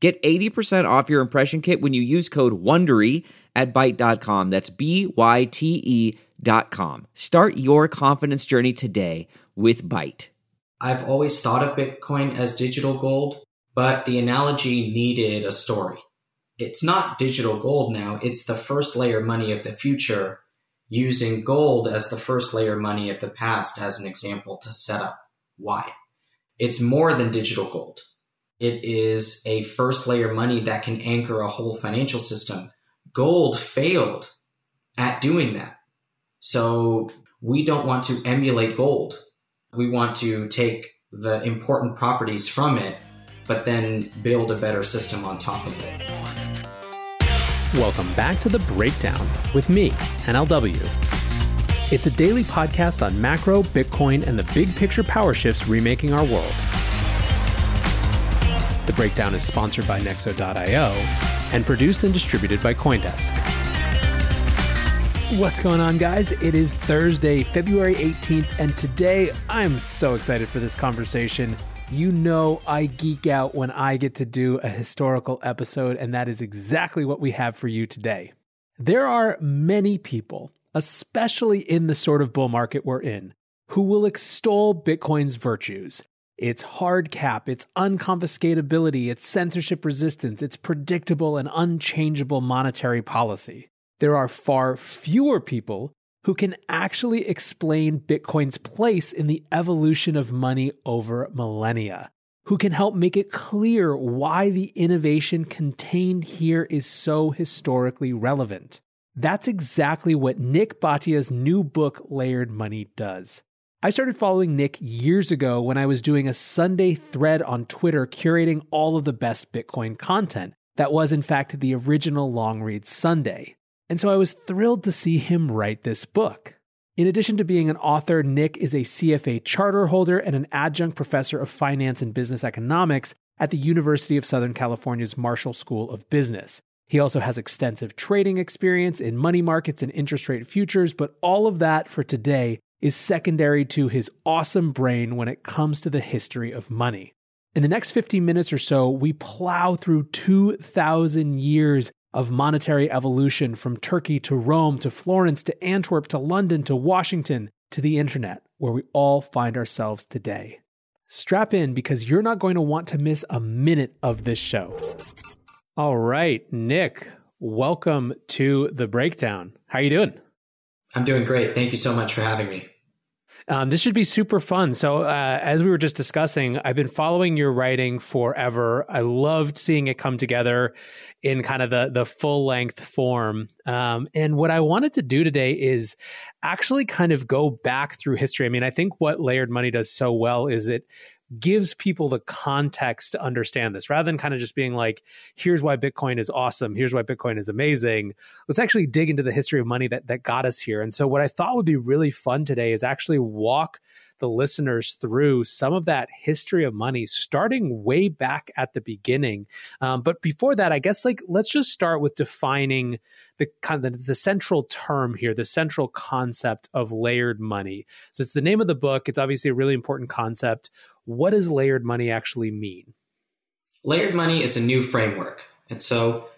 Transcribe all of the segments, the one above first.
Get 80% off your impression kit when you use code WONDERY at Byte.com. That's B-Y-T-E dot com. Start your confidence journey today with Byte. I've always thought of Bitcoin as digital gold, but the analogy needed a story. It's not digital gold now, it's the first layer money of the future using gold as the first layer money of the past as an example to set up why. It's more than digital gold. It is a first layer money that can anchor a whole financial system. Gold failed at doing that. So we don't want to emulate gold. We want to take the important properties from it, but then build a better system on top of it. Welcome back to The Breakdown with me, NLW. It's a daily podcast on macro, Bitcoin, and the big picture power shifts remaking our world. The Breakdown is sponsored by Nexo.io and produced and distributed by Coindesk. What's going on, guys? It is Thursday, February 18th, and today I'm so excited for this conversation. You know, I geek out when I get to do a historical episode, and that is exactly what we have for you today. There are many people, especially in the sort of bull market we're in, who will extol Bitcoin's virtues its hard cap, its unconfiscatability, its censorship resistance, its predictable and unchangeable monetary policy. There are far fewer people who can actually explain Bitcoin's place in the evolution of money over millennia, who can help make it clear why the innovation contained here is so historically relevant. That's exactly what Nik Bhatia's new book, Layered Money, does. I started following Nik years ago when I was doing a Sunday thread on Twitter curating all of the best Bitcoin content. That was, in fact, the original Long Read Sunday. And so I was thrilled to see him write this book. In addition to being an author, Nik is a CFA charter holder and an adjunct professor of finance and business economics at the University of Southern California's Marshall School of Business. He also has extensive trading experience in money markets and interest rate futures, but all of that for today is secondary to his awesome brain when it comes to the history of money. In the next 15 minutes or so, we plow through 2,000 years of monetary evolution from Turkey to Rome to Florence to Antwerp to London to Washington to the internet, where we all find ourselves today. Strap in because you're not going to want to miss a minute of this show. All right, Nik, welcome to the breakdown. How are you doing? I'm doing great. Thank you so much for having me. Um, this should be super fun. So, uh, as we were just discussing, I've been following your writing forever. I loved seeing it come together in kind of the the full length form. Um, and what I wanted to do today is actually kind of go back through history. I mean, I think what Layered Money does so well is it gives people the context to understand this rather than kind of just being like, here's why Bitcoin is awesome. Here's why Bitcoin is amazing. Let's actually dig into the history of money that, that got us here. And so, what I thought would be really fun today is actually walk the listeners through some of that history of money, starting way back at the beginning. Um, but before that, I guess like let's just start with defining the kind of the central term here, the central concept of layered money. So it's the name of the book. It's obviously a really important concept. What does layered money actually mean? Layered money is a new framework. And so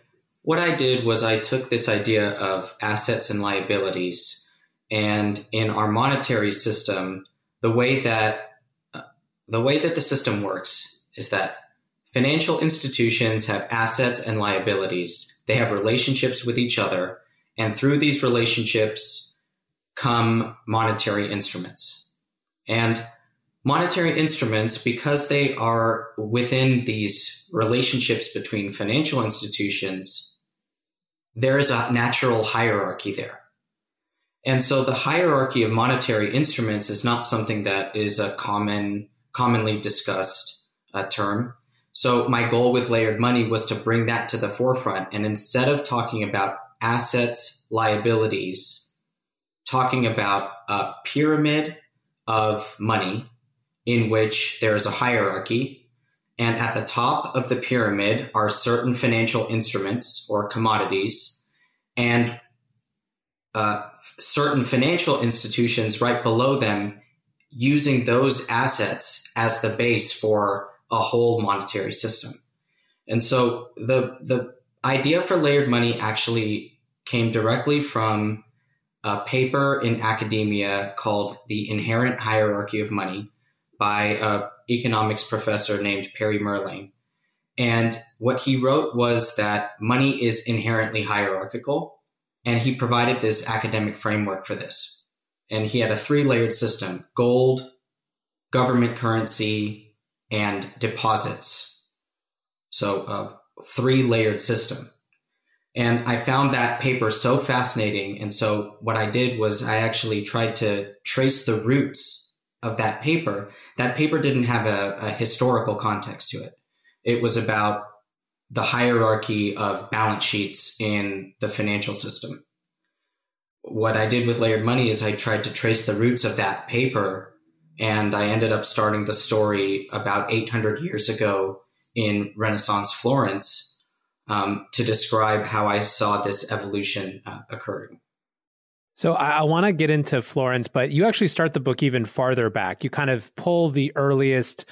what I did was I took this idea of assets and liabilities and in our monetary system the way that uh, the way that the system works is that financial institutions have assets and liabilities. They have relationships with each other, and through these relationships come monetary instruments. And monetary instruments, because they are within these relationships between financial institutions, there is a natural hierarchy there. And so the hierarchy of monetary instruments is not something that is a common, commonly discussed uh, term. So my goal with layered money was to bring that to the forefront. And instead of talking about assets, liabilities, talking about a pyramid of money in which there is a hierarchy. And at the top of the pyramid are certain financial instruments or commodities. And uh, certain financial institutions right below them using those assets as the base for a whole monetary system. And so the the idea for layered money actually came directly from a paper in academia called The Inherent Hierarchy of Money by an economics professor named Perry Mehrling. And what he wrote was that money is inherently hierarchical and he provided this academic framework for this. And he had a three layered system gold, government currency, and deposits. So, a three layered system. And I found that paper so fascinating. And so, what I did was I actually tried to trace the roots of that paper. That paper didn't have a, a historical context to it, it was about the hierarchy of balance sheets in the financial system. What I did with layered money is I tried to trace the roots of that paper and I ended up starting the story about 800 years ago in Renaissance Florence um, to describe how I saw this evolution uh, occurring. So I, I want to get into Florence, but you actually start the book even farther back. You kind of pull the earliest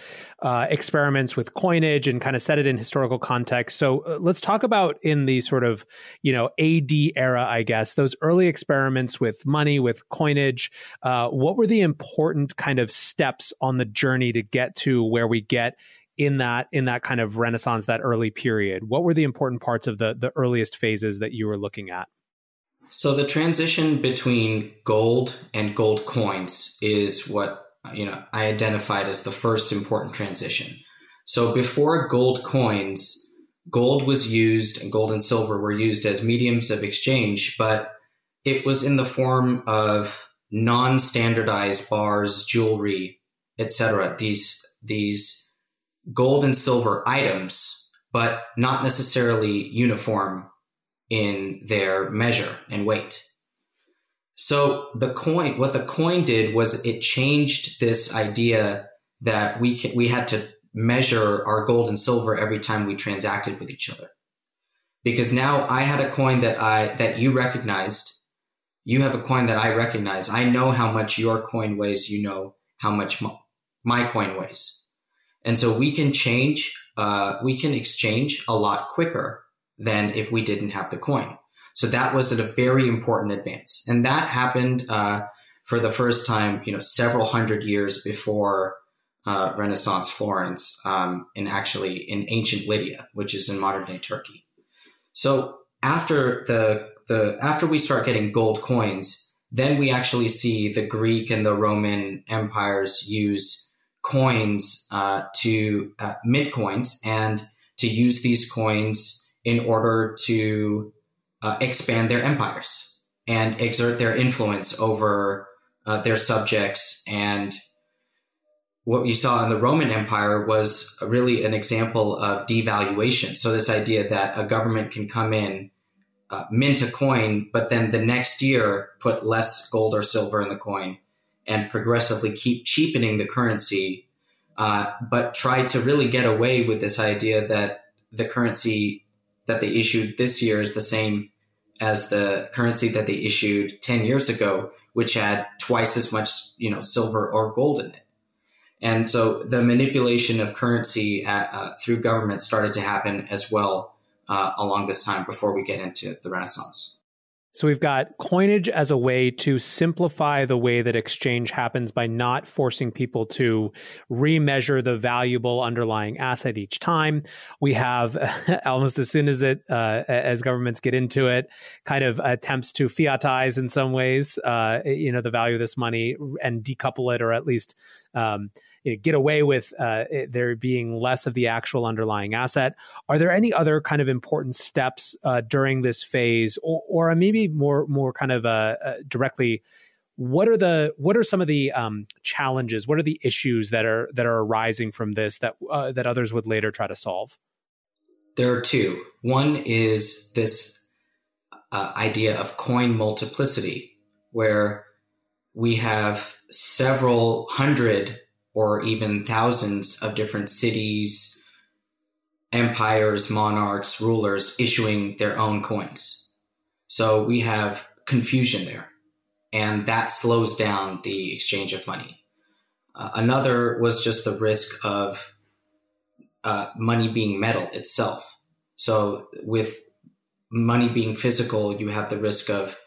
uh, experiments with coinage and kind of set it in historical context. So uh, let's talk about in the sort of you know AD era, I guess those early experiments with money, with coinage. Uh, what were the important kind of steps on the journey to get to where we get in that in that kind of Renaissance, that early period? What were the important parts of the the earliest phases that you were looking at? So the transition between gold and gold coins is what you know I identified as the first important transition. So before gold coins, gold was used and gold and silver were used as mediums of exchange, but it was in the form of non-standardized bars, jewelry, etc. These these gold and silver items, but not necessarily uniform in their measure and weight. So the coin, what the coin did was it changed this idea that we can, we had to measure our gold and silver every time we transacted with each other. Because now I had a coin that I that you recognized, you have a coin that I recognize. I know how much your coin weighs. You know how much my coin weighs, and so we can change. Uh, we can exchange a lot quicker than if we didn't have the coin. So that was a very important advance, and that happened uh, for the first time, you know, several hundred years before uh, Renaissance Florence, um, and actually in ancient Lydia, which is in modern day Turkey. So after the the after we start getting gold coins, then we actually see the Greek and the Roman empires use coins uh, to uh, mint coins and to use these coins in order to uh, expand their empires and exert their influence over uh, their subjects. And what you saw in the Roman Empire was really an example of devaluation. So, this idea that a government can come in, uh, mint a coin, but then the next year put less gold or silver in the coin and progressively keep cheapening the currency, uh, but try to really get away with this idea that the currency that they issued this year is the same as the currency that they issued 10 years ago, which had twice as much, you know, silver or gold in it. And so the manipulation of currency at, uh, through government started to happen as well uh, along this time before we get into the Renaissance. So we've got coinage as a way to simplify the way that exchange happens by not forcing people to remeasure the valuable underlying asset each time. We have almost as soon as it uh, as governments get into it, kind of attempts to fiatize in some ways, uh, you know, the value of this money and decouple it, or at least um, you know, get away with uh, there being less of the actual underlying asset. Are there any other kind of important steps uh, during this phase, or, or maybe more more kind of uh, uh, directly? What are the what are some of the um, challenges? What are the issues that are that are arising from this that uh, that others would later try to solve? There are two. One is this uh, idea of coin multiplicity, where we have several hundred or even thousands of different cities, empires, monarchs, rulers issuing their own coins. So we have confusion there, and that slows down the exchange of money. Uh, another was just the risk of uh, money being metal itself. So with money being physical, you have the risk of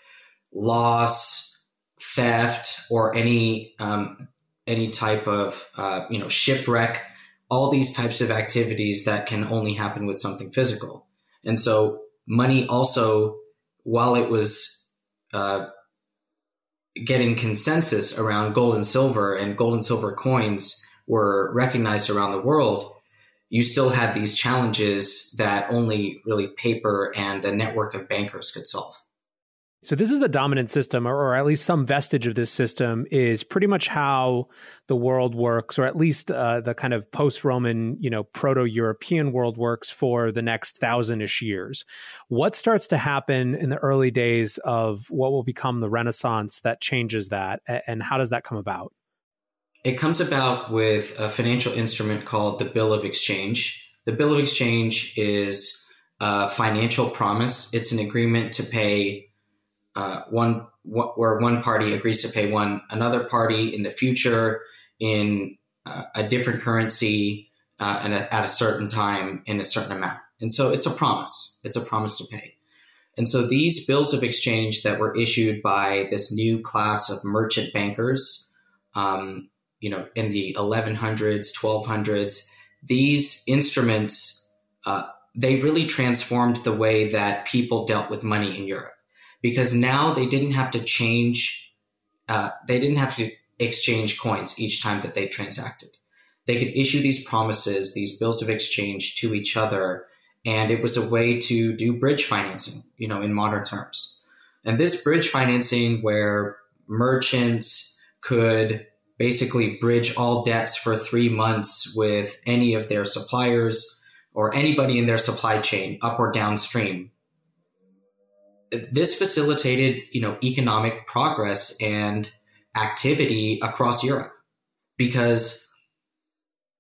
loss, theft, or any um, any type of uh, you know shipwreck, all these types of activities that can only happen with something physical. And so money also, while it was uh, getting consensus around gold and silver, and gold and silver coins were recognized around the world, you still had these challenges that only really paper and a network of bankers could solve. So this is the dominant system, or, at least some vestige of this system is pretty much how the world works, or at least uh, the kind of post-Roman, you know, proto-European world works for the next thousand-ish years. What starts to happen in the early days of what will become the Renaissance that changes that, and how does that come about? It comes about with a financial instrument called the Bill of Exchange. The Bill of Exchange is a financial promise. It's an agreement to pay uh, one where one party agrees to pay one another party in the future in uh, a different currency uh, and a, at a certain time in a certain amount. And so it's a promise. It's a promise to pay. And so these bills of exchange that were issued by this new class of merchant bankers, um, you know, in the 1100s, 1200s, these instruments, uh, they really transformed the way that people dealt with money in Europe because now they didn't have to change, uh, they didn't have to exchange coins each time that they transacted. They could issue these promises, these bills of exchange to each other, and it was a way to do bridge financing, you know, in modern terms. And this bridge financing, where merchants could basically bridge all debts for three months with any of their suppliers or anybody in their supply chain, up or downstream, this facilitated, you know, economic progress and activity across Europe because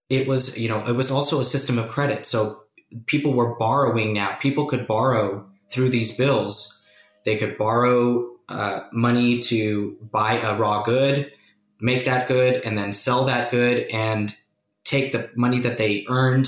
it was, you know, it was also a system of credit. So people were borrowing now. People could borrow through these bills. They could borrow uh, money to buy a raw good, make that good, and then sell that good and take the money that they earned,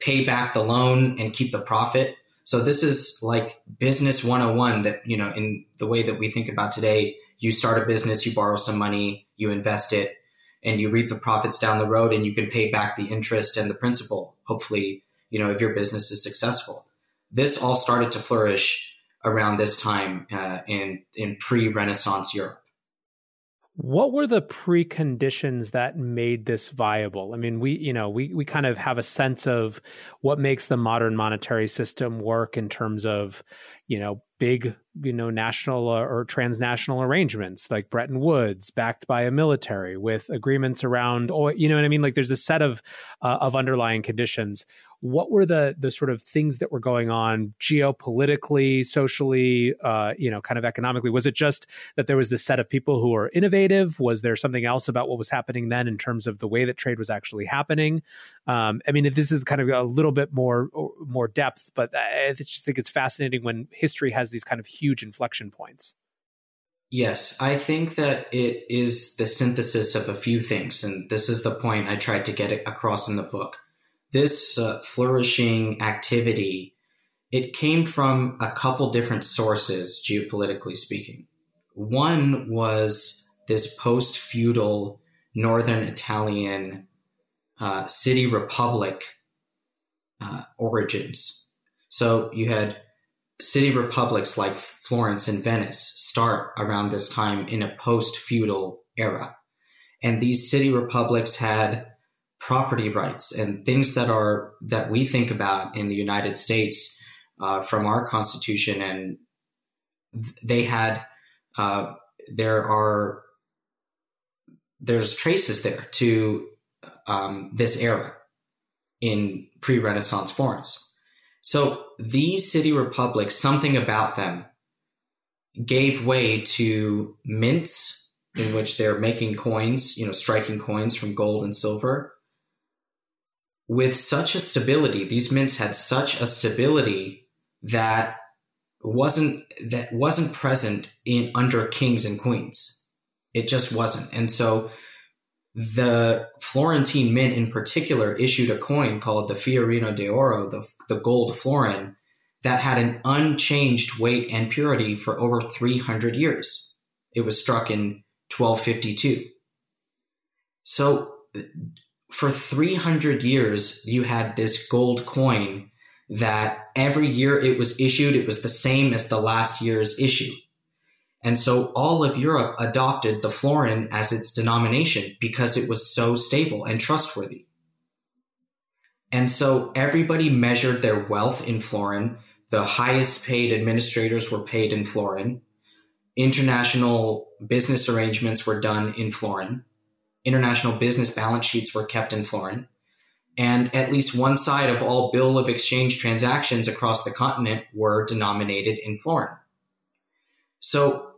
pay back the loan, and keep the profit. So this is like business 101 that, you know, in the way that we think about today, you start a business, you borrow some money, you invest it, and you reap the profits down the road and you can pay back the interest and the principal, hopefully, you know, if your business is successful. This all started to flourish around this time uh, in, in pre-Renaissance Europe. What were the preconditions that made this viable? I mean, we, you know, we, we kind of have a sense of what makes the modern monetary system work in terms of, you know, big, you know, national or transnational arrangements like Bretton Woods, backed by a military with agreements around, or you know what I mean. Like there's a set of uh, of underlying conditions what were the the sort of things that were going on geopolitically, socially, uh, you know, kind of economically? Was it just that there was this set of people who were innovative? Was there something else about what was happening then in terms of the way that trade was actually happening? Um, I mean, if this is kind of a little bit more more depth, but I just think it's fascinating when history has these kind of huge inflection points. Yes, I think that it is the synthesis of a few things, and this is the point I tried to get across in the book this uh, flourishing activity it came from a couple different sources, geopolitically speaking. One was this post feudal northern Italian uh, city republic uh, origins. So you had city republics like Florence and Venice start around this time in a post feudal era. And these city republics had property rights and things that are that we think about in the United States uh, from our constitution and they had uh, there are there's traces there to um, this era in pre-Renaissance Florence. So these city republics, something about them gave way to mints in which they're making coins, you know, striking coins from gold and silver. With such a stability, these mints had such a stability that wasn't that wasn't present in under kings and queens. It just wasn't. And so the Florentine Mint in particular issued a coin called the Fiorino de Oro, the, the gold florin, that had an unchanged weight and purity for over 300 years. It was struck in 1252. So for 300 years, you had this gold coin that every year it was issued, it was the same as the last year's issue. And so all of Europe adopted the florin as its denomination because it was so stable and trustworthy. And so everybody measured their wealth in florin. The highest paid administrators were paid in florin. International business arrangements were done in florin. International business balance sheets were kept in florin and at least one side of all bill of exchange transactions across the continent were denominated in florin. So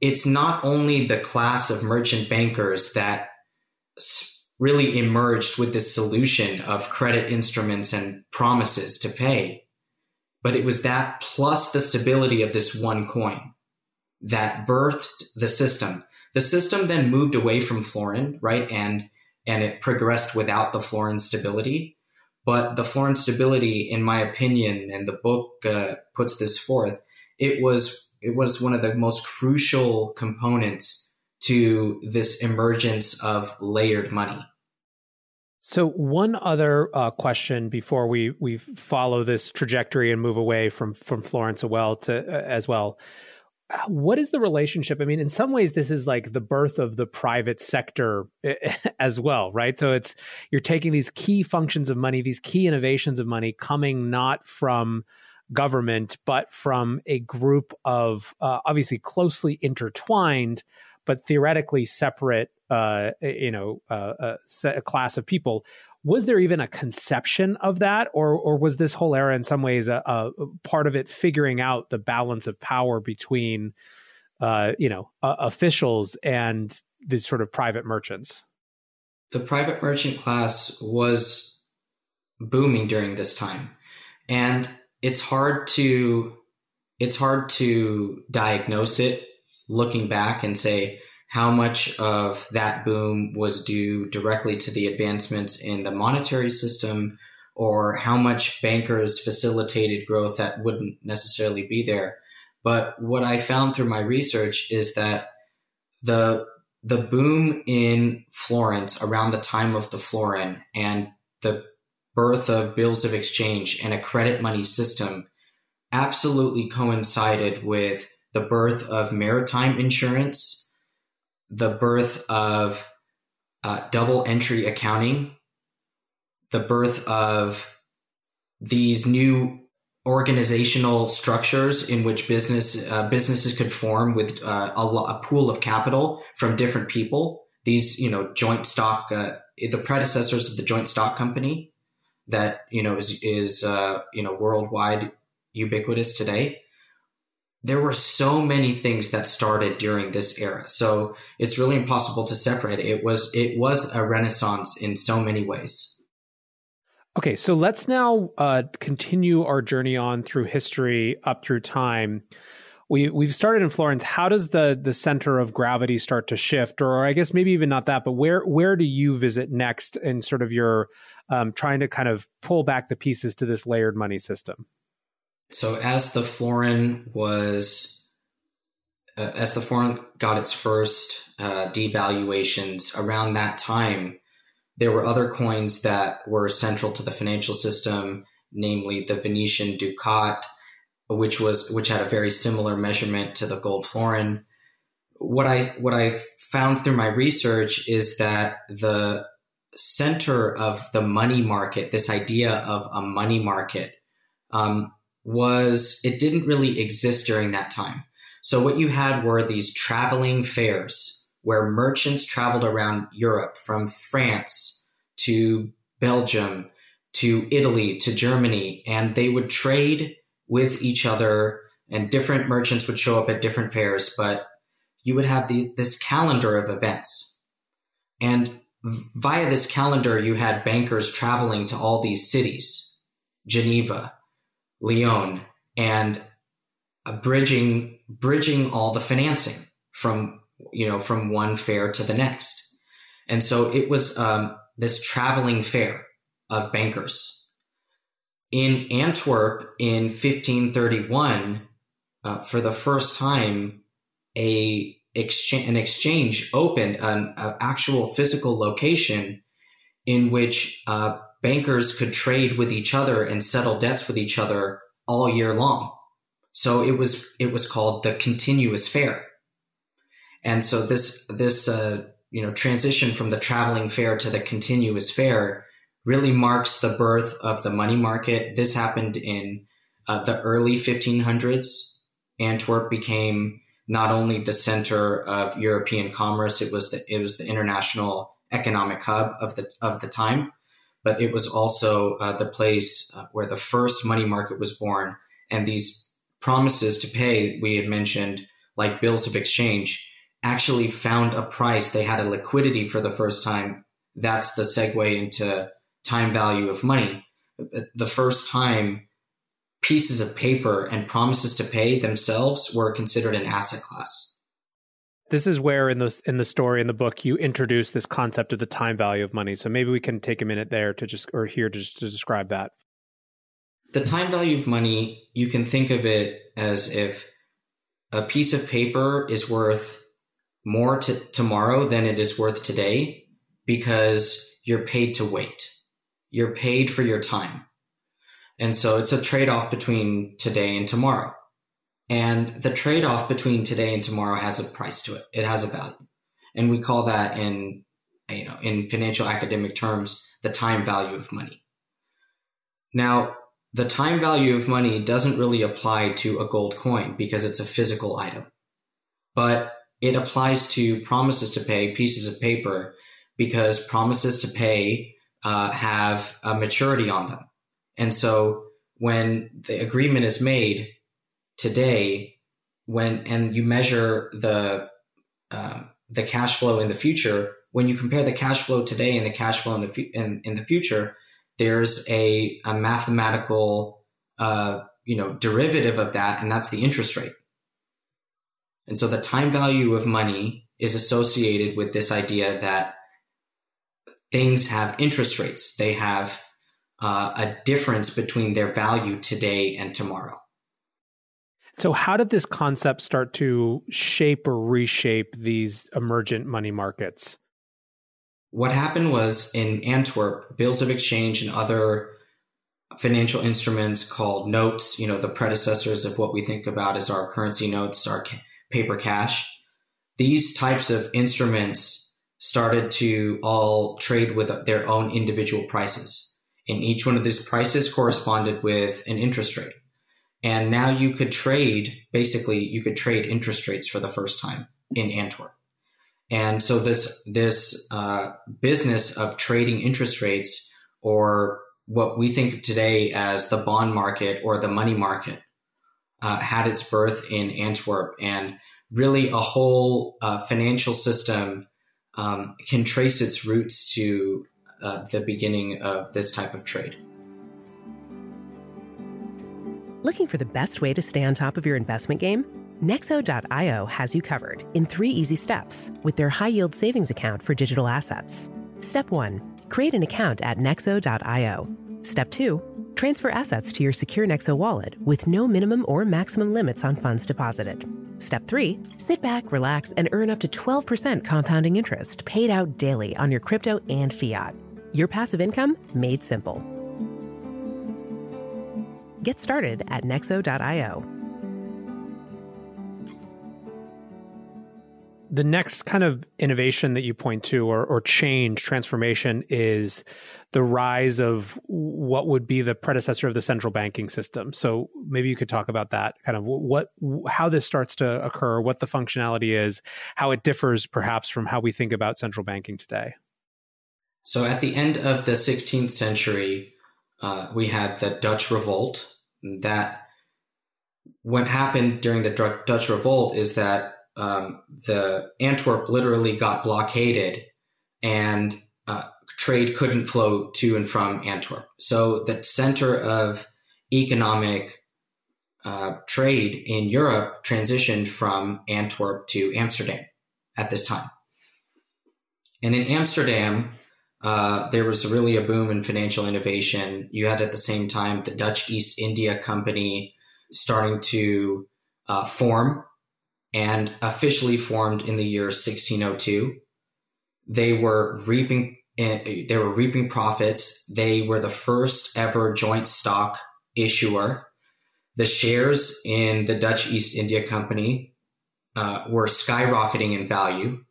it's not only the class of merchant bankers that really emerged with this solution of credit instruments and promises to pay, but it was that plus the stability of this one coin that birthed the system. The system then moved away from florin, right? And and it progressed without the florin stability. But the florin stability, in my opinion, and the book uh, puts this forth, it was it was one of the most crucial components to this emergence of layered money. So, one other uh, question before we we follow this trajectory and move away from from Florence well to uh, as well what is the relationship? I mean, in some ways, this is like the birth of the private sector as well, right? So it's you're taking these key functions of money, these key innovations of money coming not from government, but from a group of uh, obviously closely intertwined, but theoretically separate, uh, you know, uh, a, a class of people. Was there even a conception of that or or was this whole era in some ways a, a part of it figuring out the balance of power between uh, you know uh, officials and these sort of private merchants? The private merchant class was booming during this time. And it's hard to it's hard to diagnose it looking back and say how much of that boom was due directly to the advancements in the monetary system or how much bankers facilitated growth that wouldn't necessarily be there. But what I found through my research is that the the boom in Florence around the time of the florin and the birth of bills of exchange and a credit money system absolutely coincided with the birth of maritime insurance the birth of uh, double entry accounting, the birth of these new organizational structures in which business uh, businesses could form with uh, a, a, pool of capital from different people. These, you know, joint stock, uh, the predecessors of the joint stock company that you know is is uh, you know worldwide ubiquitous today there were so many things that started during this era. So it's really impossible to separate it. Was it was a renaissance in so many ways. Okay, so let's now uh, continue our journey on through history up through time. We we've started in Florence. How does the the center of gravity start to shift, or I guess maybe even not that, but where where do you visit next in sort of your um, trying to kind of pull back the pieces to this layered money system? So as the florin was, uh, as the florin got its first uh, devaluations around that time, there were other coins that were central to the financial system, namely the Venetian ducat, which was which had a very similar measurement to the gold florin. What I what I found through my research is that the center of the money market, this idea of a money market, um, was it didn't really exist during that time. So what you had were these traveling fairs where merchants traveled around Europe from France to Belgium to Italy to Germany, and they would trade with each other, and different merchants would show up at different fairs, but you would have these, this calendar of events. And via this calendar, you had bankers traveling to all these cities, Geneva, Lyon, and bridging bridging all the financing from you know from one fair to the next. And so it was um, this traveling fair of bankers. In Antwerp in 1531, uh, for the first time, a exchange, an exchange opened an, an, actual physical location in which uh, bankers could trade with each other and settle debts with each other all year long. So it was it was called the continuous fair, and so this this uh, you know transition from the traveling fair to the continuous fair really marks the birth of the money market. This happened in uh, the early 1500s. Antwerp became not only the center of European commerce, it was the it was the international economic hub of the of the time, but it was also uh, the place uh, where the first money market was born. And these promises to pay we had mentioned, like bills of exchange, actually found a price. They had a liquidity for the first time. That's the segue into time value of money. The first time pieces of paper and promises to pay themselves were considered an asset class. This is where in the in the story in the book you introduce this concept of the time value of money. So maybe we can take a minute there to just or here to just to describe that. The time value of money, you can think of it as if a piece of paper is worth more to tomorrow than it is worth today because you're paid to wait. You're paid for your time. And so it's a trade off between today and tomorrow. And the trade off between today and tomorrow has a price to it. It has a value. And we call that in, you know, in financial academic terms, the time value of money. Now, the time value of money doesn't really apply to a gold coin because it's a physical item, but it applies to promises to pay pieces of paper because promises to pay uh, have a maturity on them. And so when the agreement is made today, when and you measure the uh, the cash flow in the future, when you compare the cash flow today and the cash flow in the fu- in, in the future, there's a, a mathematical uh, you know derivative of that, and that's the interest rate. And so the time value of money is associated with this idea that things have interest rates. They have uh, a difference between their value today and tomorrow. So, how did this concept start to shape or reshape these emergent money markets? What happened was in Antwerp, bills of exchange and other financial instruments called notes, you know, the predecessors of what we think about as our currency notes, our paper cash, these types of instruments started to all trade with their own individual prices and each one of these prices corresponded with an interest rate. And now you could trade, basically, you could trade interest rates for the first time in Antwerp. And so this this uh, business of trading interest rates, or what we think of today as the bond market or the money market, uh, had its birth in Antwerp, and really a whole uh, financial system um, can trace its roots to uh, the beginning of this type of trade. Looking for the best way to stay on top of your investment game? Nexo.io has you covered in three easy steps with their high yield savings account for digital assets. Step one create an account at Nexo.io. Step two Transfer assets to your secure Nexo wallet with no minimum or maximum limits on funds deposited. Step 3. Sit back, relax, and earn up to 12% compounding interest paid out daily on your crypto and fiat. Your passive income made simple. Get started at nexo.io. The next kind of innovation that you point to or, or change, transformation, is the rise of what would be the predecessor of the central banking system. So maybe you could talk about that, kind of what, how this starts to occur, what the functionality is, how it differs perhaps from how we think about central banking today. So at the end of the 16th century, uh, we had the Dutch Revolt. That what happened during the Dutch Revolt is that um, the Antwerp literally got blockaded, and uh, trade couldn't flow to and from Antwerp. So the center of economic uh, trade in Europe transitioned from Antwerp to Amsterdam at this time. And in Amsterdam, uh, there was really a boom in financial innovation. You had at the same time the Dutch East India Company starting to uh, form and officially formed in the year 1602. They were reaping eh, they were reaping profits. They were the first ever joint stock issuer. The shares in the Dutch East India Company uh, were skyrocketing in value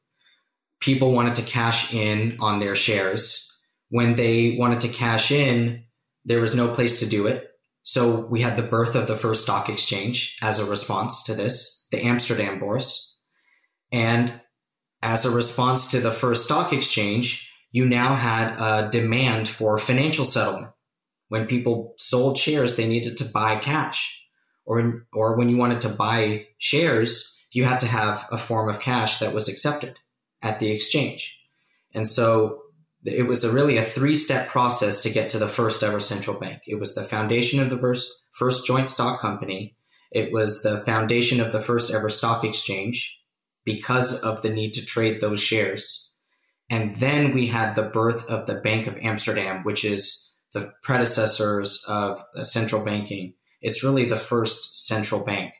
people wanted to cash in on their shares. When they wanted to cash in, there was no place to do it. So we had the birth of the first stock exchange as a response to this, the Amsterdam Bourse. And as a response to the first stock exchange, you now had a demand for financial settlement. When people sold shares, they needed to buy cash. Or, or when you wanted to buy shares, you had to have a form of cash that was accepted at the exchange. And so it was a really a three step process to get to the first ever central bank. It was the foundation of the first, first joint stock company. It was the foundation of the first ever stock exchange because of the need to trade those shares. And then we had the birth of the Bank of Amsterdam, which is the predecessors of uh, central banking. It's really the first central bank.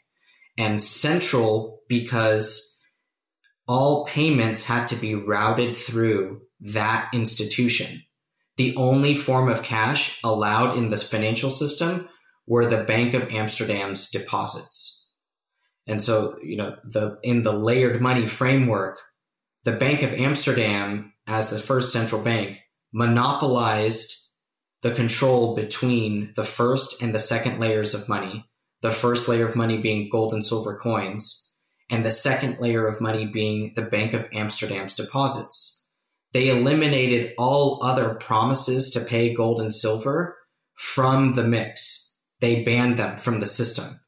And central because all payments had to be routed through that institution. The only form of cash allowed in the financial system were the Bank of Amsterdam's deposits. And so, you know, the in the layered money framework, the Bank of Amsterdam as the first central bank monopolized the control between the first and the second layers of money. The first layer of money being gold and silver coins, and the second layer of money being the Bank of Amsterdam's deposits. They eliminated all other promises to pay gold and silver from the mix. They banned them from the system.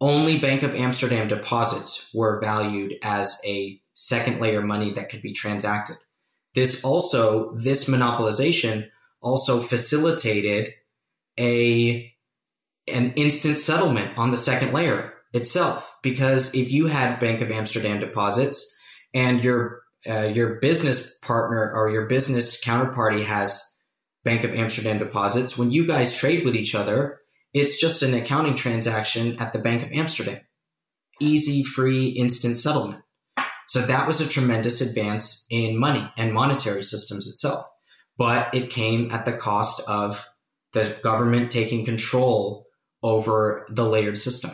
Only Bank of Amsterdam deposits were valued as a second layer money that could be transacted. This also, this monopolization also facilitated a an instant settlement on the second layer itself because if you had Bank of Amsterdam deposits and your uh, your business partner or your business counterparty has Bank of Amsterdam deposits, when you guys trade with each other, it's just an accounting transaction at the Bank of Amsterdam. Easy, free, instant settlement. So that was a tremendous advance in money and monetary systems itself. But it came at the cost of the government taking control over the layered system.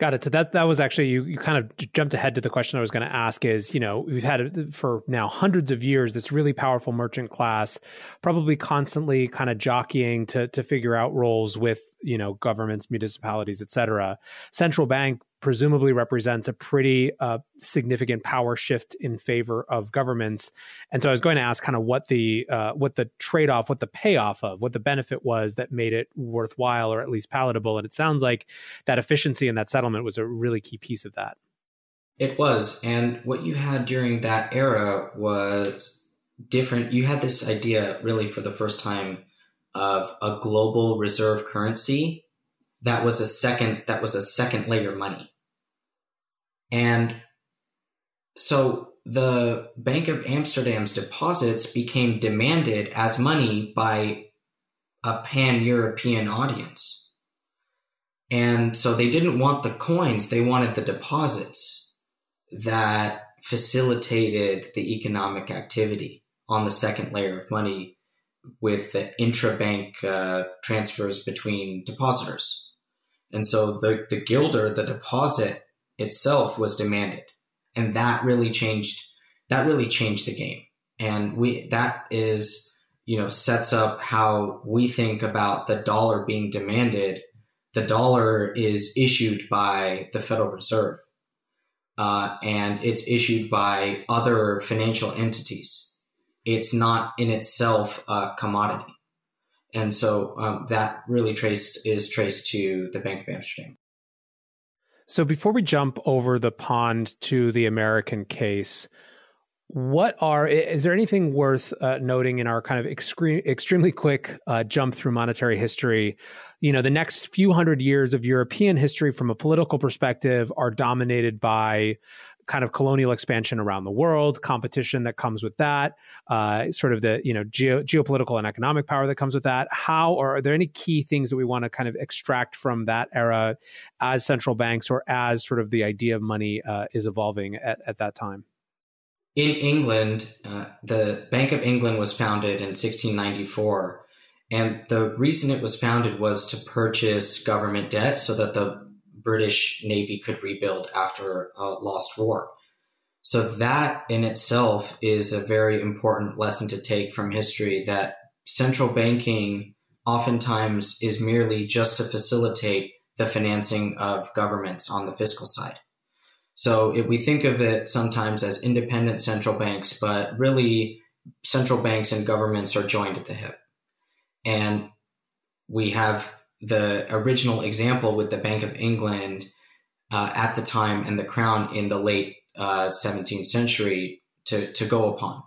Got it. So that that was actually you, you kind of jumped ahead to the question I was going to ask is, you know, we've had for now hundreds of years this really powerful merchant class probably constantly kind of jockeying to to figure out roles with, you know, governments, municipalities, et cetera. Central bank presumably represents a pretty uh, significant power shift in favor of governments. And so I was going to ask kind of what the uh, what the trade off, what the payoff of, what the benefit was that made it worthwhile or at least palatable. And it sounds like that efficiency and that settlement was a really key piece of that. It was, and what you had during that era was different. You had this idea really for the first time of a global reserve currency that was a second that was a second layer money and so the bank of amsterdam's deposits became demanded as money by a pan European audience. And so they didn't want the coins, they wanted the deposits that facilitated the economic activity on the second layer of money with the intrabank uh, transfers between depositors. And so the, the guilder, the deposit itself was demanded. And that really changed that really changed the game. And we that is, you know, sets up how we think about the dollar being demanded. The dollar is issued by the Federal Reserve. Uh, and it's issued by other financial entities. It's not in itself a commodity. And so um, that really traced is traced to the Bank of Amsterdam. So before we jump over the pond to the American case, what are is there anything worth uh, noting in our kind of extre- extremely quick uh, jump through monetary history you know the next few hundred years of european history from a political perspective are dominated by kind of colonial expansion around the world competition that comes with that uh, sort of the you know geo- geopolitical and economic power that comes with that how or are there any key things that we want to kind of extract from that era as central banks or as sort of the idea of money uh, is evolving at, at that time in England, uh, the Bank of England was founded in 1694. And the reason it was founded was to purchase government debt so that the British Navy could rebuild after a lost war. So, that in itself is a very important lesson to take from history that central banking oftentimes is merely just to facilitate the financing of governments on the fiscal side. So we think of it sometimes as independent central banks, but really central banks and governments are joined at the hip. And we have the original example with the Bank of England uh, at the time and the Crown in the late uh, 17th century to, to go upon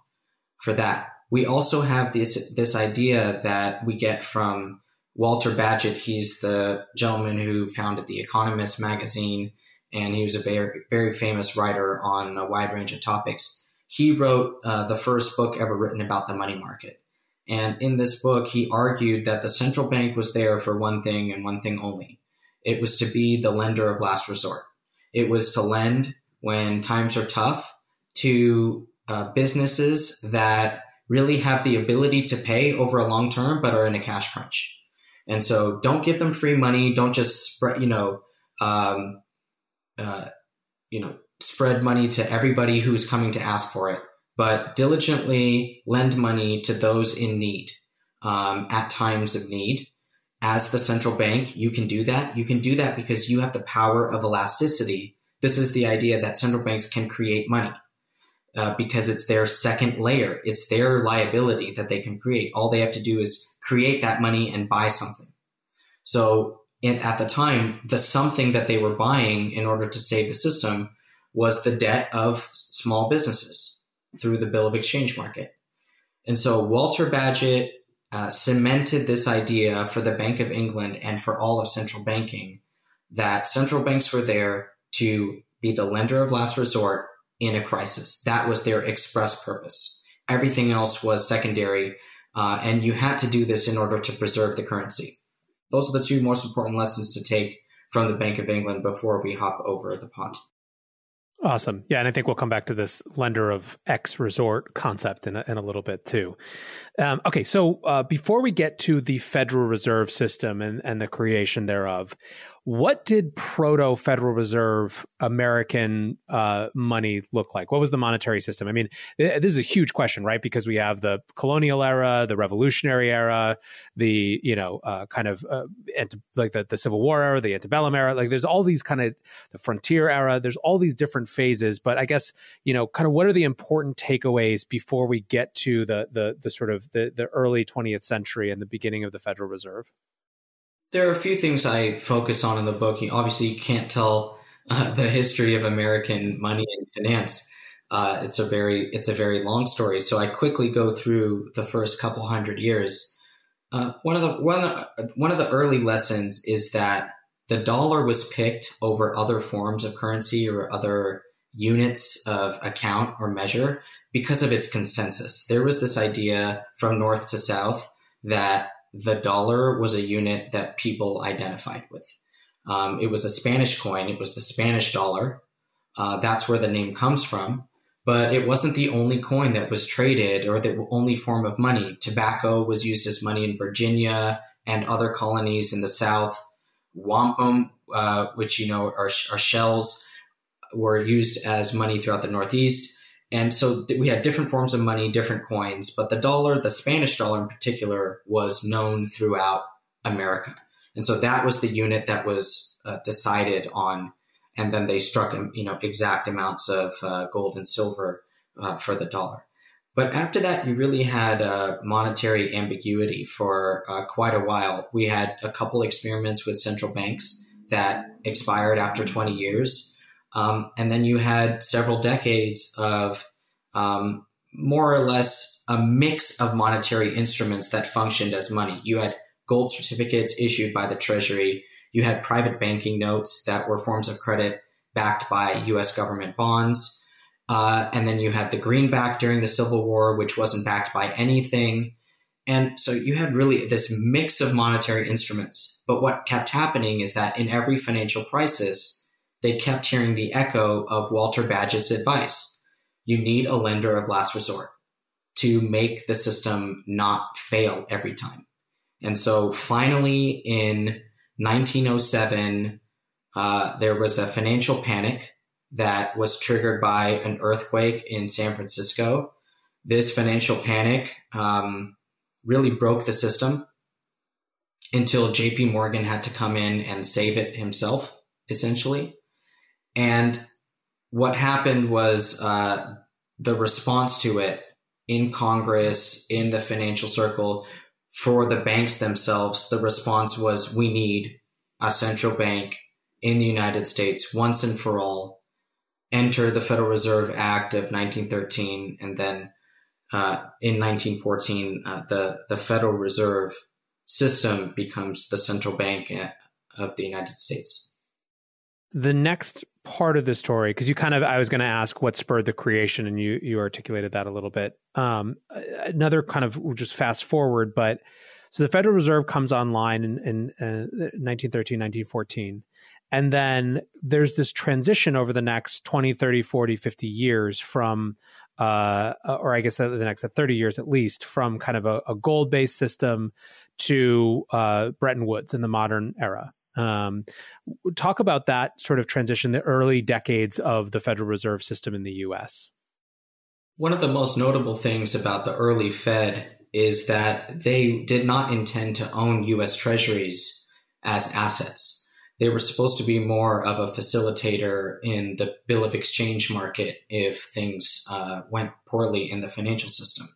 for that. We also have this this idea that we get from Walter Bagehot. He's the gentleman who founded the Economist magazine and he was a very very famous writer on a wide range of topics. He wrote uh, the first book ever written about the money market. And in this book, he argued that the central bank was there for one thing and one thing only. It was to be the lender of last resort. It was to lend when times are tough to uh, businesses that really have the ability to pay over a long term but are in a cash crunch. And so don't give them free money. Don't just spread, you know, um, uh, you know, spread money to everybody who's coming to ask for it, but diligently lend money to those in need um, at times of need. As the central bank, you can do that. You can do that because you have the power of elasticity. This is the idea that central banks can create money uh, because it's their second layer. It's their liability that they can create. All they have to do is create that money and buy something. So and at the time, the something that they were buying in order to save the system was the debt of small businesses through the bill of exchange market. And so Walter Bagehot uh, cemented this idea for the Bank of England and for all of central banking that central banks were there to be the lender of last resort in a crisis. That was their express purpose. Everything else was secondary, uh, and you had to do this in order to preserve the currency those are the two most important lessons to take from the Bank of England before we hop over the pond. Awesome. Yeah. And I think we'll come back to this lender of X resort concept in a, in a little bit too. Um, okay. So uh, before we get to the Federal Reserve System and, and the creation thereof, what did proto Federal Reserve American uh, money look like? What was the monetary system? I mean, this is a huge question, right? Because we have the colonial era, the Revolutionary era, the you know uh, kind of uh, like the, the Civil War era, the antebellum era. Like there's all these kind of the frontier era. There's all these different phases. But I guess you know, kind of what are the important takeaways before we get to the the the sort of the the early 20th century and the beginning of the Federal Reserve? There are a few things I focus on in the book. You, obviously, you can't tell uh, the history of American money and finance. Uh, it's a very it's a very long story. So I quickly go through the first couple hundred years. Uh, one of the one one of the early lessons is that the dollar was picked over other forms of currency or other units of account or measure because of its consensus. There was this idea from north to south that the dollar was a unit that people identified with. Um, it was a Spanish coin, it was the Spanish dollar. Uh, that's where the name comes from. But it wasn't the only coin that was traded or the only form of money. Tobacco was used as money in Virginia and other colonies in the South. Wampum, uh, which you know are, are shells, were used as money throughout the Northeast. And so we had different forms of money, different coins, but the dollar, the Spanish dollar in particular, was known throughout America. And so that was the unit that was uh, decided on. And then they struck, um, you know, exact amounts of uh, gold and silver uh, for the dollar. But after that, you really had uh, monetary ambiguity for uh, quite a while. We had a couple experiments with central banks that expired after 20 years um, and then you had several decades of um, more or less a mix of monetary instruments that functioned as money. You had gold certificates issued by the Treasury. You had private banking notes that were forms of credit backed by US government bonds. Uh, and then you had the greenback during the Civil War, which wasn't backed by anything. And so you had really this mix of monetary instruments. But what kept happening is that in every financial crisis, they kept hearing the echo of Walter Bagehot's advice. You need a lender of last resort to make the system not fail every time. And so finally in 1907, uh, there was a financial panic that was triggered by an earthquake in San Francisco. This financial panic um, really broke the system until JP Morgan had to come in and save it himself, essentially. And what happened was uh, the response to it in Congress, in the financial circle, for the banks themselves, the response was we need a central bank in the United States once and for all. Enter the Federal Reserve Act of 1913, and then uh, in 1914, uh, the the Federal Reserve system becomes the central bank uh, of the United States. The next part of the story because you kind of I was going to ask what spurred the creation and you you articulated that a little bit. Um, another kind of just fast forward, but so the Federal Reserve comes online in, in uh, 1913, 1914. And then there's this transition over the next 20, 30, 40, 50 years from, uh, or I guess the, next 30 years at least, from kind of a, a gold based system to uh, Bretton Woods in the modern era. Um, talk about that sort of transition, the early decades of the Federal Reserve System in the US. One of the most notable things about the early Fed is that they did not intend to own US treasuries as assets. They were supposed to be more of a facilitator in the bill of exchange market if things uh, went poorly in the financial system.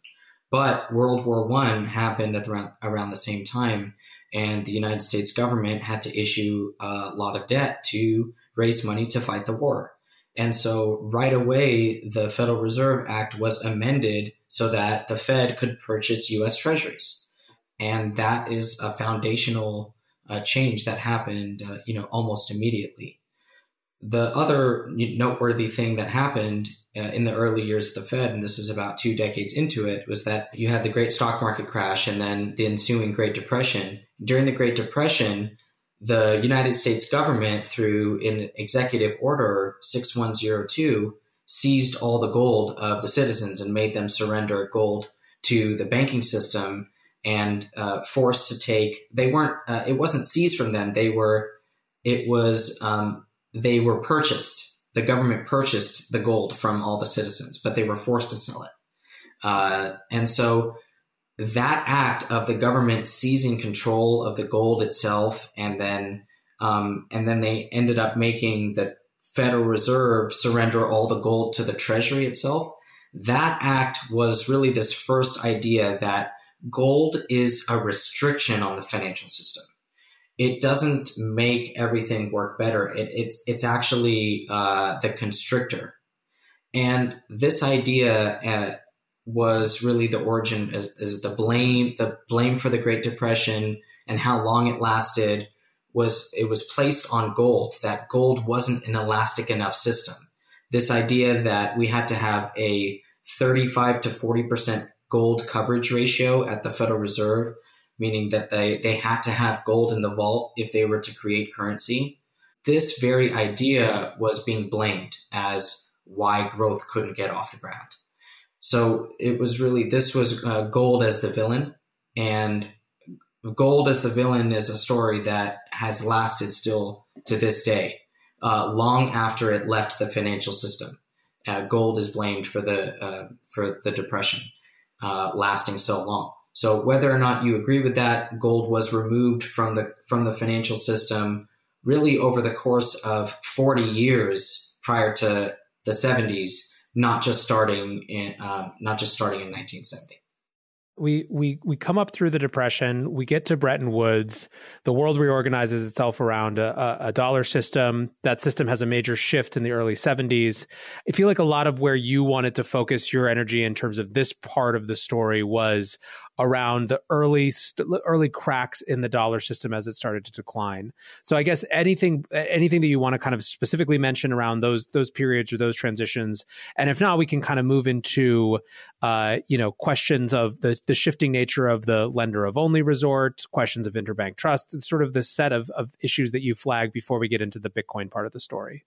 But World War One happened at around, around the same time, and the United States government had to issue a lot of debt to raise money to fight the war. And so, right away, the Federal Reserve Act was amended so that the Fed could purchase U.S. Treasuries, and that is a foundational uh, change that happened, uh, you know, almost immediately. The other noteworthy thing that happened uh, in the early years of the Fed, and this is about two decades into it, was that you had the great stock market crash and then the ensuing Great Depression. During the Great Depression, the United States government, through an executive order 6102, seized all the gold of the citizens and made them surrender gold to the banking system and uh, forced to take. They weren't. Uh, it wasn't seized from them. They were. It was um, they were purchased. The government purchased the gold from all the citizens, but they were forced to sell it. Uh, and so that act of the government seizing control of the gold itself, and then um, and then they ended up making the Federal Reserve surrender all the gold to the Treasury itself. That act was really this first idea that gold is a restriction on the financial system it doesn't make everything work better. It, it's it's actually uh, the constrictor, and this idea uh, was really the origin is, is, the blame the blame for the Great Depression and how long it lasted was it was placed on gold that gold wasn't an elastic enough system. This idea that we had to have a 35 to 40 percent gold coverage ratio at the Federal Reserve meaning that they, they had to have gold in the vault if they were to create currency. This very idea was being blamed as why growth couldn't get off the ground. So it was really, this was uh, gold as the villain. And gold as the villain is a story that has lasted still to this day, uh, long after it left the financial system. Uh, gold is blamed for the uh, for the depression uh, lasting so long. So whether or not you agree with that, gold was removed from the from the financial system really over the course of 40 years prior to the 70s, not just starting in um, not just starting in 1970 we we we come up through the depression. We get to bretton woods. The world reorganizes itself around a, a, dollar system. That system has a major shift in the early 70s i feel like a lot of where you wanted to focus your energy in terms of this part of the story was around the early early cracks in the dollar system as it started to decline. So I guess anything anything that you want to kind of specifically mention around those those periods or those transitions, and if not, we can kind of move into uh, you know questions of the the shifting nature of the lender of only resort, questions of interbank trust, sort of the set of of issues that you flag before we get into the Bitcoin part of the story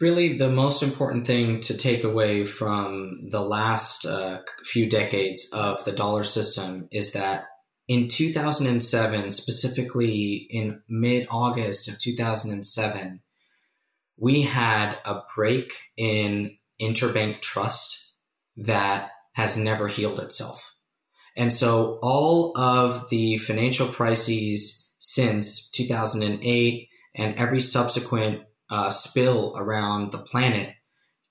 really the most important thing to take away from the last uh, few decades of the dollar system is that in 2007, specifically in mid August of 2007, we had a break in interbank trust that has never healed itself. And so all of the financial crises since 2008 and every subsequent uh, spill around the planet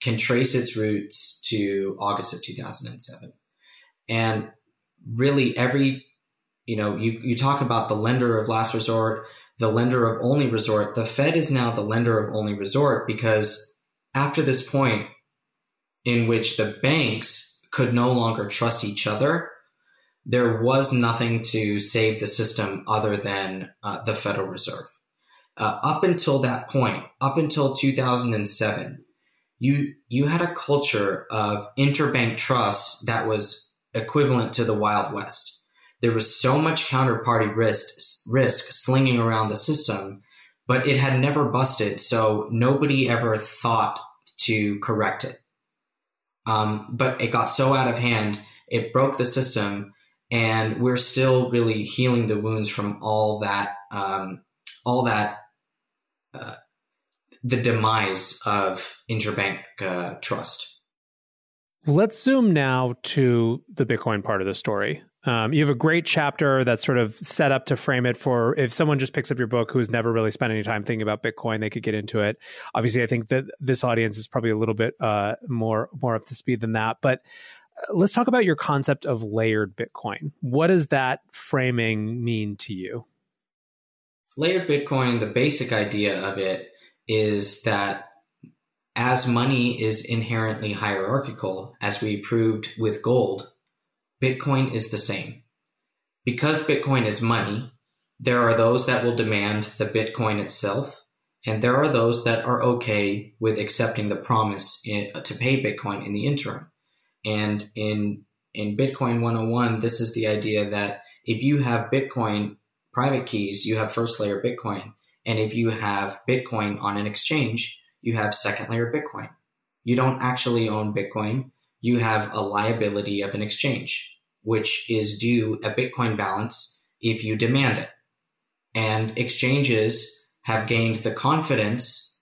can trace its roots to August of 2007. And really, every, you know, you, you talk about the lender of last resort, the lender of only resort. The Fed is now the lender of only resort because after this point in which the banks could no longer trust each other, there was nothing to save the system other than uh, the Federal Reserve uh, up until that point, up until 2007, you you had a culture of interbank trust that was equivalent to the Wild West. There was so much counterparty risk risk slinging around the system, but it had never busted, so nobody ever thought to correct it. Um, but it got so out of hand, it broke the system, and we're still really healing the wounds from all that um, all that the demise of interbank uh, trust. Let's zoom now to the Bitcoin part of the story. Um, you have a great chapter that's sort of set up to frame it for if someone just picks up your book who's never really spent any time thinking about Bitcoin, they could get into it. Obviously, I think that this audience is probably a little bit uh, more more up to speed than that. But uh, let's talk about your concept of layered Bitcoin. What does that framing mean to you? Layered Bitcoin, the basic idea of it is that as money is inherently hierarchical, as we proved with gold, Bitcoin is the same. Because Bitcoin is money, there are those that will demand the Bitcoin itself, and there are those that are okay with accepting the promise in, to pay Bitcoin in the interim. And in in Bitcoin 101, this is the idea that if you have Bitcoin private keys, you have first layer Bitcoin. And if you have Bitcoin on an exchange, you have second layer Bitcoin. You don't actually own Bitcoin. You have a liability of an exchange, which is due a Bitcoin balance if you demand it. And exchanges have gained the confidence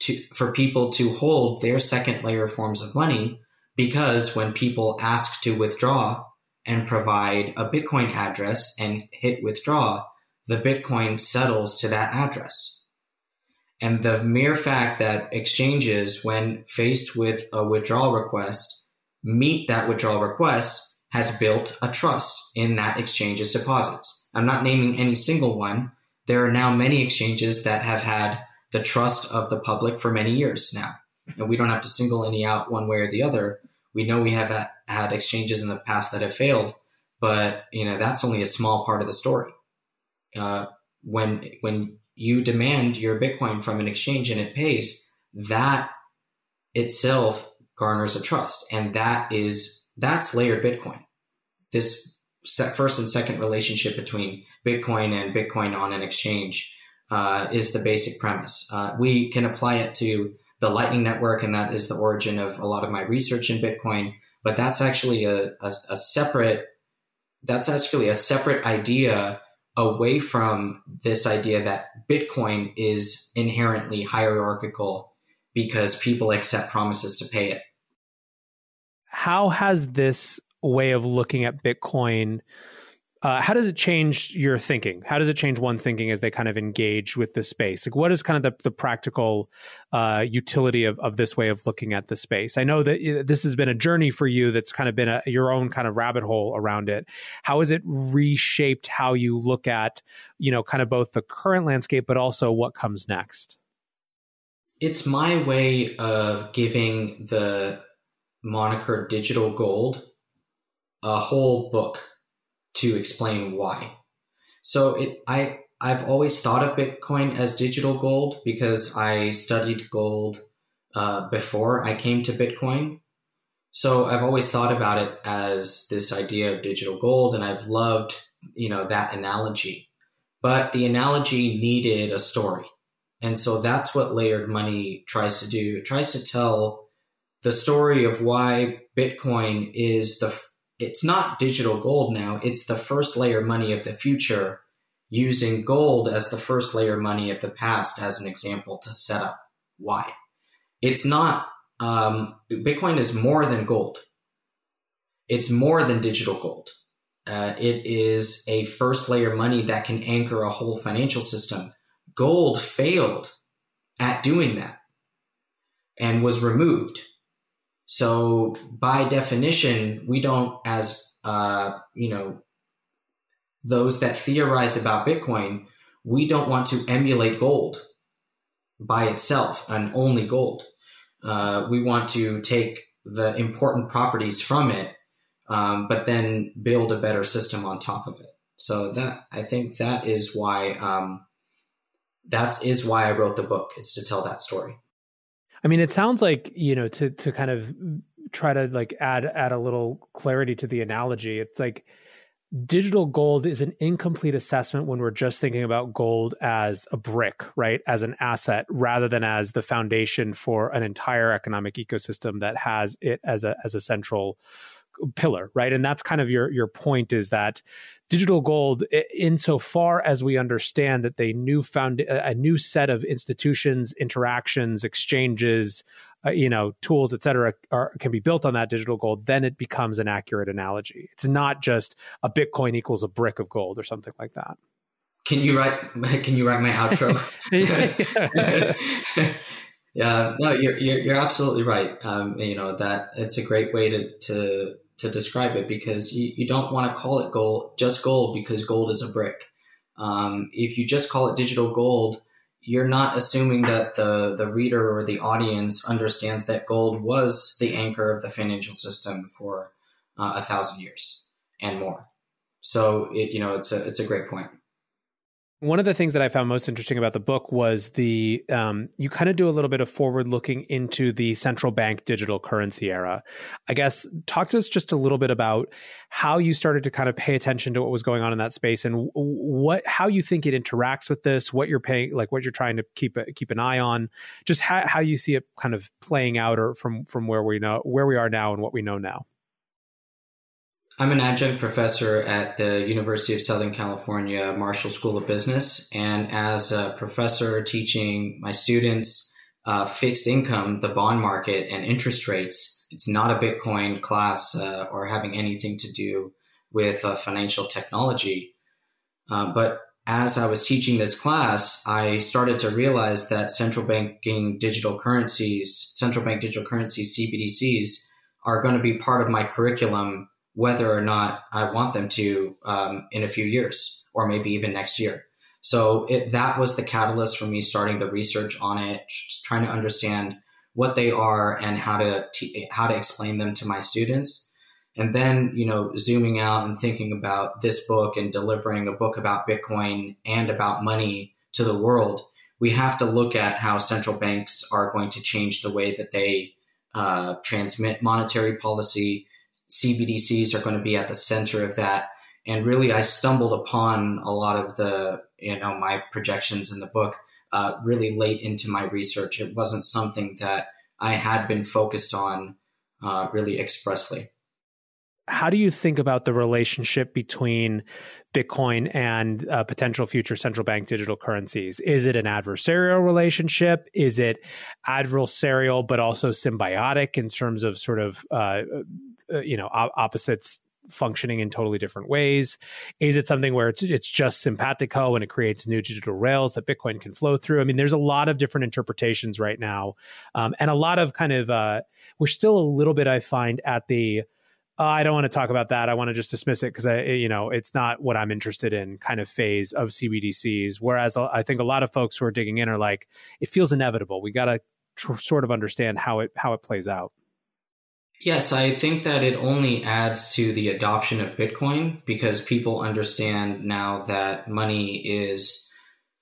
to, for people to hold their second layer forms of money because when people ask to withdraw and provide a Bitcoin address and hit withdraw, the Bitcoin settles to that address. And the mere fact that exchanges, when faced with a withdrawal request, meet that withdrawal request has built a trust in that exchange's deposits. I'm not naming any single one. There are now many exchanges that have had the trust of the public for many years now. And we don't have to single any out one way or the other. We know we have had exchanges in the past that have failed, but you know that's only a small part of the story uh, when when you demand your Bitcoin from an exchange and it pays, that itself garners a trust, and that is that's layered Bitcoin. This first and second relationship between Bitcoin and Bitcoin on an exchange uh, is the basic premise. Uh, we can apply it to the Lightning Network, and that is the origin of a lot of my research in Bitcoin. But that's actually a, a, a separate that's actually a separate idea away from this idea that Bitcoin is inherently hierarchical because people accept promises to pay it. How has this way of looking at Bitcoin uh, how does it change your thinking? How does it change one's thinking as they kind of engage with the space? Like, what is kind of the, the practical uh, utility of, of this way of looking at the space? I know that uh, this has been a journey for you that's kind of been a, your own kind of rabbit hole around it. How has it reshaped how you look at, you know, kind of both the current landscape, but also what comes next? It's my way of giving the moniker digital gold a whole book to explain why. So it I I've always thought of Bitcoin as digital gold because I studied gold uh, before I came to Bitcoin. So I've always thought about it as this idea of digital gold, and I've loved you know that analogy. But the analogy needed a story, and so that's what layered money tries to do. It tries to tell the story of why Bitcoin is the it's not digital gold now. It's the first layer money of the future using gold as the first layer money of the past as an example to set up why. It's not, um, Bitcoin is more than gold. It's more than digital gold. Uh, it is a first layer money that can anchor a whole financial system. Gold failed at doing that and was removed so by definition, we don't, as uh, you know, those that theorize about Bitcoin, we don't want to emulate gold by itself and only gold. Uh, we want to take the important properties from it, um, but then build a better system on top of it. So that I think that is why um, that is why I wrote the book. It's to tell that story. I mean, it sounds like you know to to kind of try to like add add a little clarity to the analogy. It's like digital gold is an incomplete assessment when we're just thinking about gold as a brick, right, as an asset, rather than as the foundation for an entire economic ecosystem that has it as a as a central pillar, right? And that's kind of your your point is that digital gold, insofar as we understand that they new found a new set of institutions, interactions, exchanges, uh, you know, tools, et cetera, are, can be built on that digital gold, then it becomes an accurate analogy. It's not just a Bitcoin equals a brick of gold or something like that. Can you write? Can you write my outro? yeah, no, you're, you're, you're absolutely right. Um, you know that it's a great way to to to describe it because you, you don't want to call it gold, just gold, because gold is a brick. Um, if you just call it digital gold, you're not assuming that the, the reader or the audience understands that gold was the anchor of the financial system for uh, a thousand years and more. So it, you know, it's a, it's a great point. One of the things that I found most interesting about the book was the um, you kind of do a little bit of forward looking into the central bank digital currency era. I guess talk to us just a little bit about how you started to kind of pay attention to what was going on in that space and what how you think it interacts with this, what you're paying, like what you're trying to keep keep an eye on, just how, how you see it kind of playing out, or from from where we know where we are now and what we know now. I'm an adjunct professor at the University of Southern California Marshall School of Business. And as a professor teaching my students uh, fixed income, the bond market, and interest rates, it's not a Bitcoin class uh, or having anything to do with uh, financial technology. Uh, but as I was teaching this class, I started to realize that central banking digital currencies, central bank digital currencies, CBDCs, are going to be part of my curriculum whether or not I want them to um, in a few years or maybe even next year. So it, that was the catalyst for me starting the research on it, trying to understand what they are and how to te- how to explain them to my students. And then, you know, zooming out and thinking about this book and delivering a book about Bitcoin and about money to the world, we have to look at how central banks are going to change the way that they uh, transmit monetary policy, CBDCs are going to be at the center of that. And really, I stumbled upon a lot of the, you know, my projections in the book uh, really late into my research. It wasn't something that I had been focused on uh, really expressly. How do you think about the relationship between Bitcoin and uh, potential future central bank digital currencies? Is it an adversarial relationship? Is it adversarial but also symbiotic in terms of sort of uh, you know opposites functioning in totally different ways? Is it something where it's, it's just simpatico and it creates new digital rails that Bitcoin can flow through? I mean, there's a lot of different interpretations right now, um, and a lot of kind of uh, we're still a little bit, I find, at the uh, I don't want to talk about that. I want to just dismiss it because I, you know, it's not what I'm interested in. Kind of phase of CBDCs. Whereas I think a lot of folks who are digging in are like, it feels inevitable. We got to tr- sort of understand how it how it plays out. Yes, I think that it only adds to the adoption of Bitcoin because people understand now that money is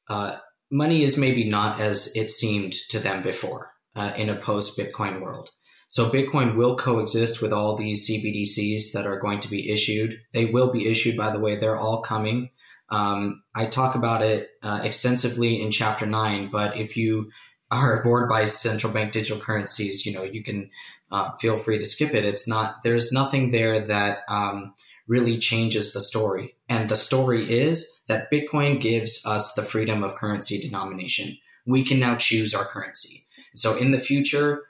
uh, money is maybe not as it seemed to them before uh, in a post Bitcoin world. So Bitcoin will coexist with all these CBDCs that are going to be issued. They will be issued, by the way. They're all coming. Um, I talk about it uh, extensively in chapter nine, but if you are bored by central bank digital currencies, you know, you can uh, feel free to skip it. It's not, there's nothing there that um, really changes the story. And the story is that Bitcoin gives us the freedom of currency denomination. We can now choose our currency. So in the future,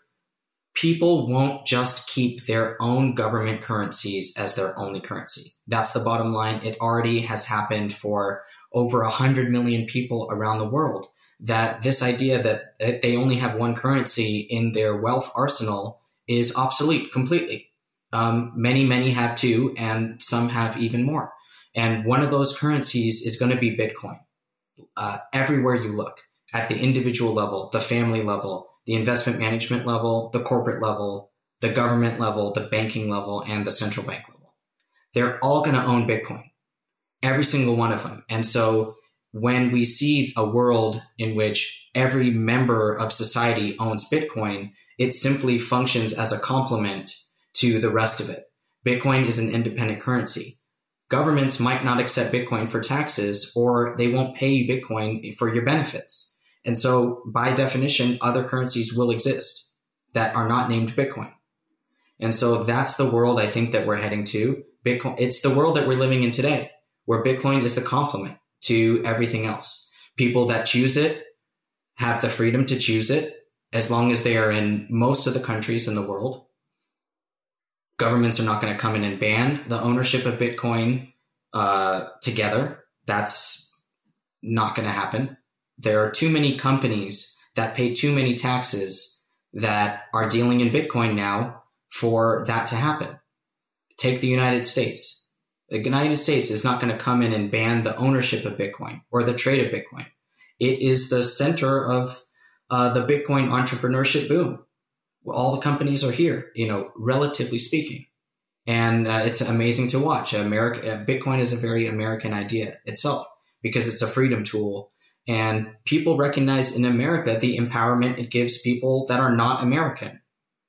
people won't just keep their own government currencies as their only currency. That's the bottom line. It already has happened for over 100 million people around the world that this idea that they only have one currency in their wealth arsenal is obsolete completely. Um, many, many have two, and some have even more. And one of those currencies is going to be Bitcoin. Uh, everywhere you look, at the individual level, the family level, the investment management level, the corporate level, the government level, the banking level, and the central bank level. They're all going to own Bitcoin, every single one of them. And so when we see a world in which every member of society owns Bitcoin, it simply functions as a complement to the rest of it. Bitcoin is an independent currency. Governments might not accept Bitcoin for taxes, or they won't pay you Bitcoin for your benefits and so, by definition, other currencies will exist that are not named Bitcoin. And so that's the world I think that we're heading to. Bitcoin, it's the world that we're living in today, where Bitcoin is the complement to everything else. People that choose it have the freedom to choose it as long as they are in most of the countries in the world. Governments are not going to come in and ban the ownership of Bitcoin uh, together. That's not going to happen there are too many companies that pay too many taxes that are dealing in Bitcoin now for that to happen. Take the United States. The United States is not going to come in and ban the ownership of Bitcoin or the trade of Bitcoin. It is the center of uh, the Bitcoin entrepreneurship boom. All the companies are here, you know, relatively speaking. And uh, it's amazing to watch. America, Bitcoin is a very American idea itself because it's a freedom tool and people recognize in America the empowerment it gives people that are not American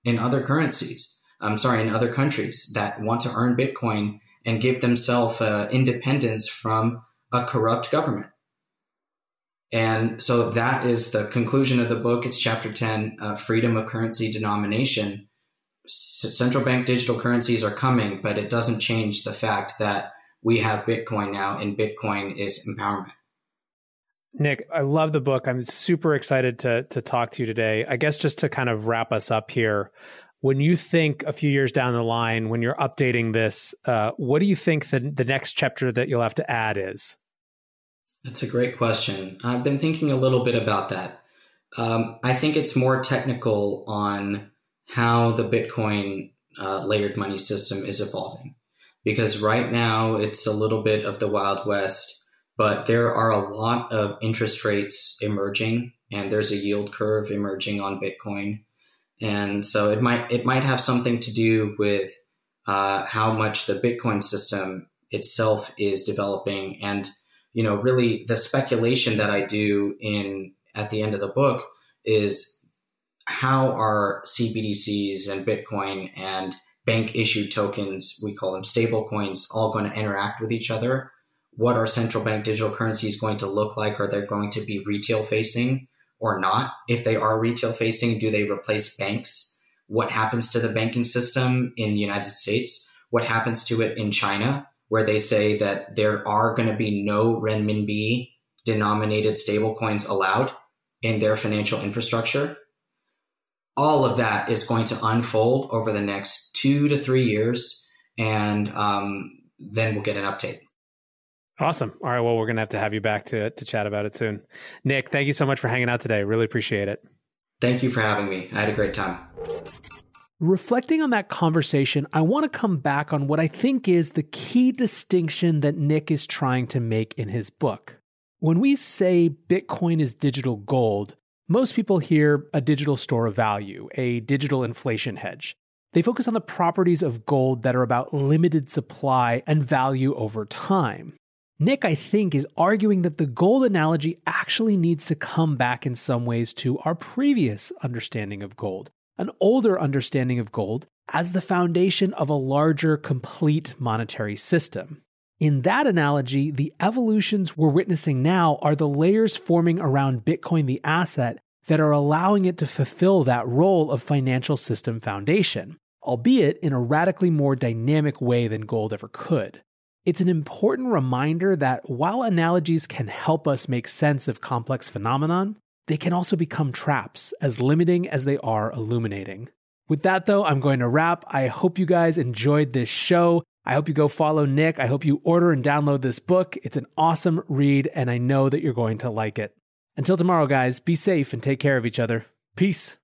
in other currencies. I'm sorry, in other countries that want to earn Bitcoin and give themselves uh, independence from a corrupt government. And so that is the conclusion of the book. It's chapter 10 uh, Freedom of Currency Denomination. S- central bank digital currencies are coming, but it doesn't change the fact that we have Bitcoin now, and Bitcoin is empowerment. Nik, I love the book. I'm super excited to to talk to you today. I guess just to kind of wrap us up here, when you think a few years down the line, when you're updating this, uh, what do you think the the next chapter that you'll have to add is? That's a great question. I've been thinking a little bit about that. Um, I think it's more technical on how the Bitcoin uh, layered money system is evolving, because right now it's a little bit of the Wild West but there are a lot of interest rates emerging and there's a yield curve emerging on Bitcoin. And so it might it might have something to do with uh, how much the Bitcoin system itself is developing, and you know, really the speculation that I do in at the end of the book is how are CBDCs and Bitcoin and bank issued tokens, we call them stable coins, all going to interact with each other. What are central bank digital currencies going to look like? Are they going to be retail facing or not? If they are retail facing, do they replace banks? What happens to the banking system in the United States? What happens to it in China, where they say that there are going to be no renminbi denominated stablecoins allowed in their financial infrastructure? all of that is going to unfold over the next two to three years, and um, then we'll get an update. Awesome. All right. Well, we're going to have to have you back to, to chat about it soon. Nik, thank you so much for hanging out today. Really appreciate it. Thank you for having me. I had a great time. Reflecting on that conversation, I want to come back on what I think is the key distinction that Nik is trying to make in his book. When we say Bitcoin is digital gold, most people hear a digital store of value, a digital inflation hedge. They focus on the properties of gold that are about limited supply and value over time. Nik, I think, is arguing that the gold analogy actually needs to come back in some ways to our previous understanding of gold, an older understanding of gold as the foundation of a larger, complete monetary system. In that analogy, the evolutions we're witnessing now are the layers forming around Bitcoin, the asset, that are allowing it to fulfill that role of financial system foundation, albeit in a radically more dynamic way than gold ever could. It's an important reminder that while analogies can help us make sense of complex phenomenon, they can also become traps, as limiting as they are illuminating. With that, though, I'm going to wrap. I hope you guys enjoyed this show. I hope you go follow Nik. I hope you order and download this book. It's an awesome read, and I know that you're going to like it. Until tomorrow, guys, be safe and take care of each other. Peace.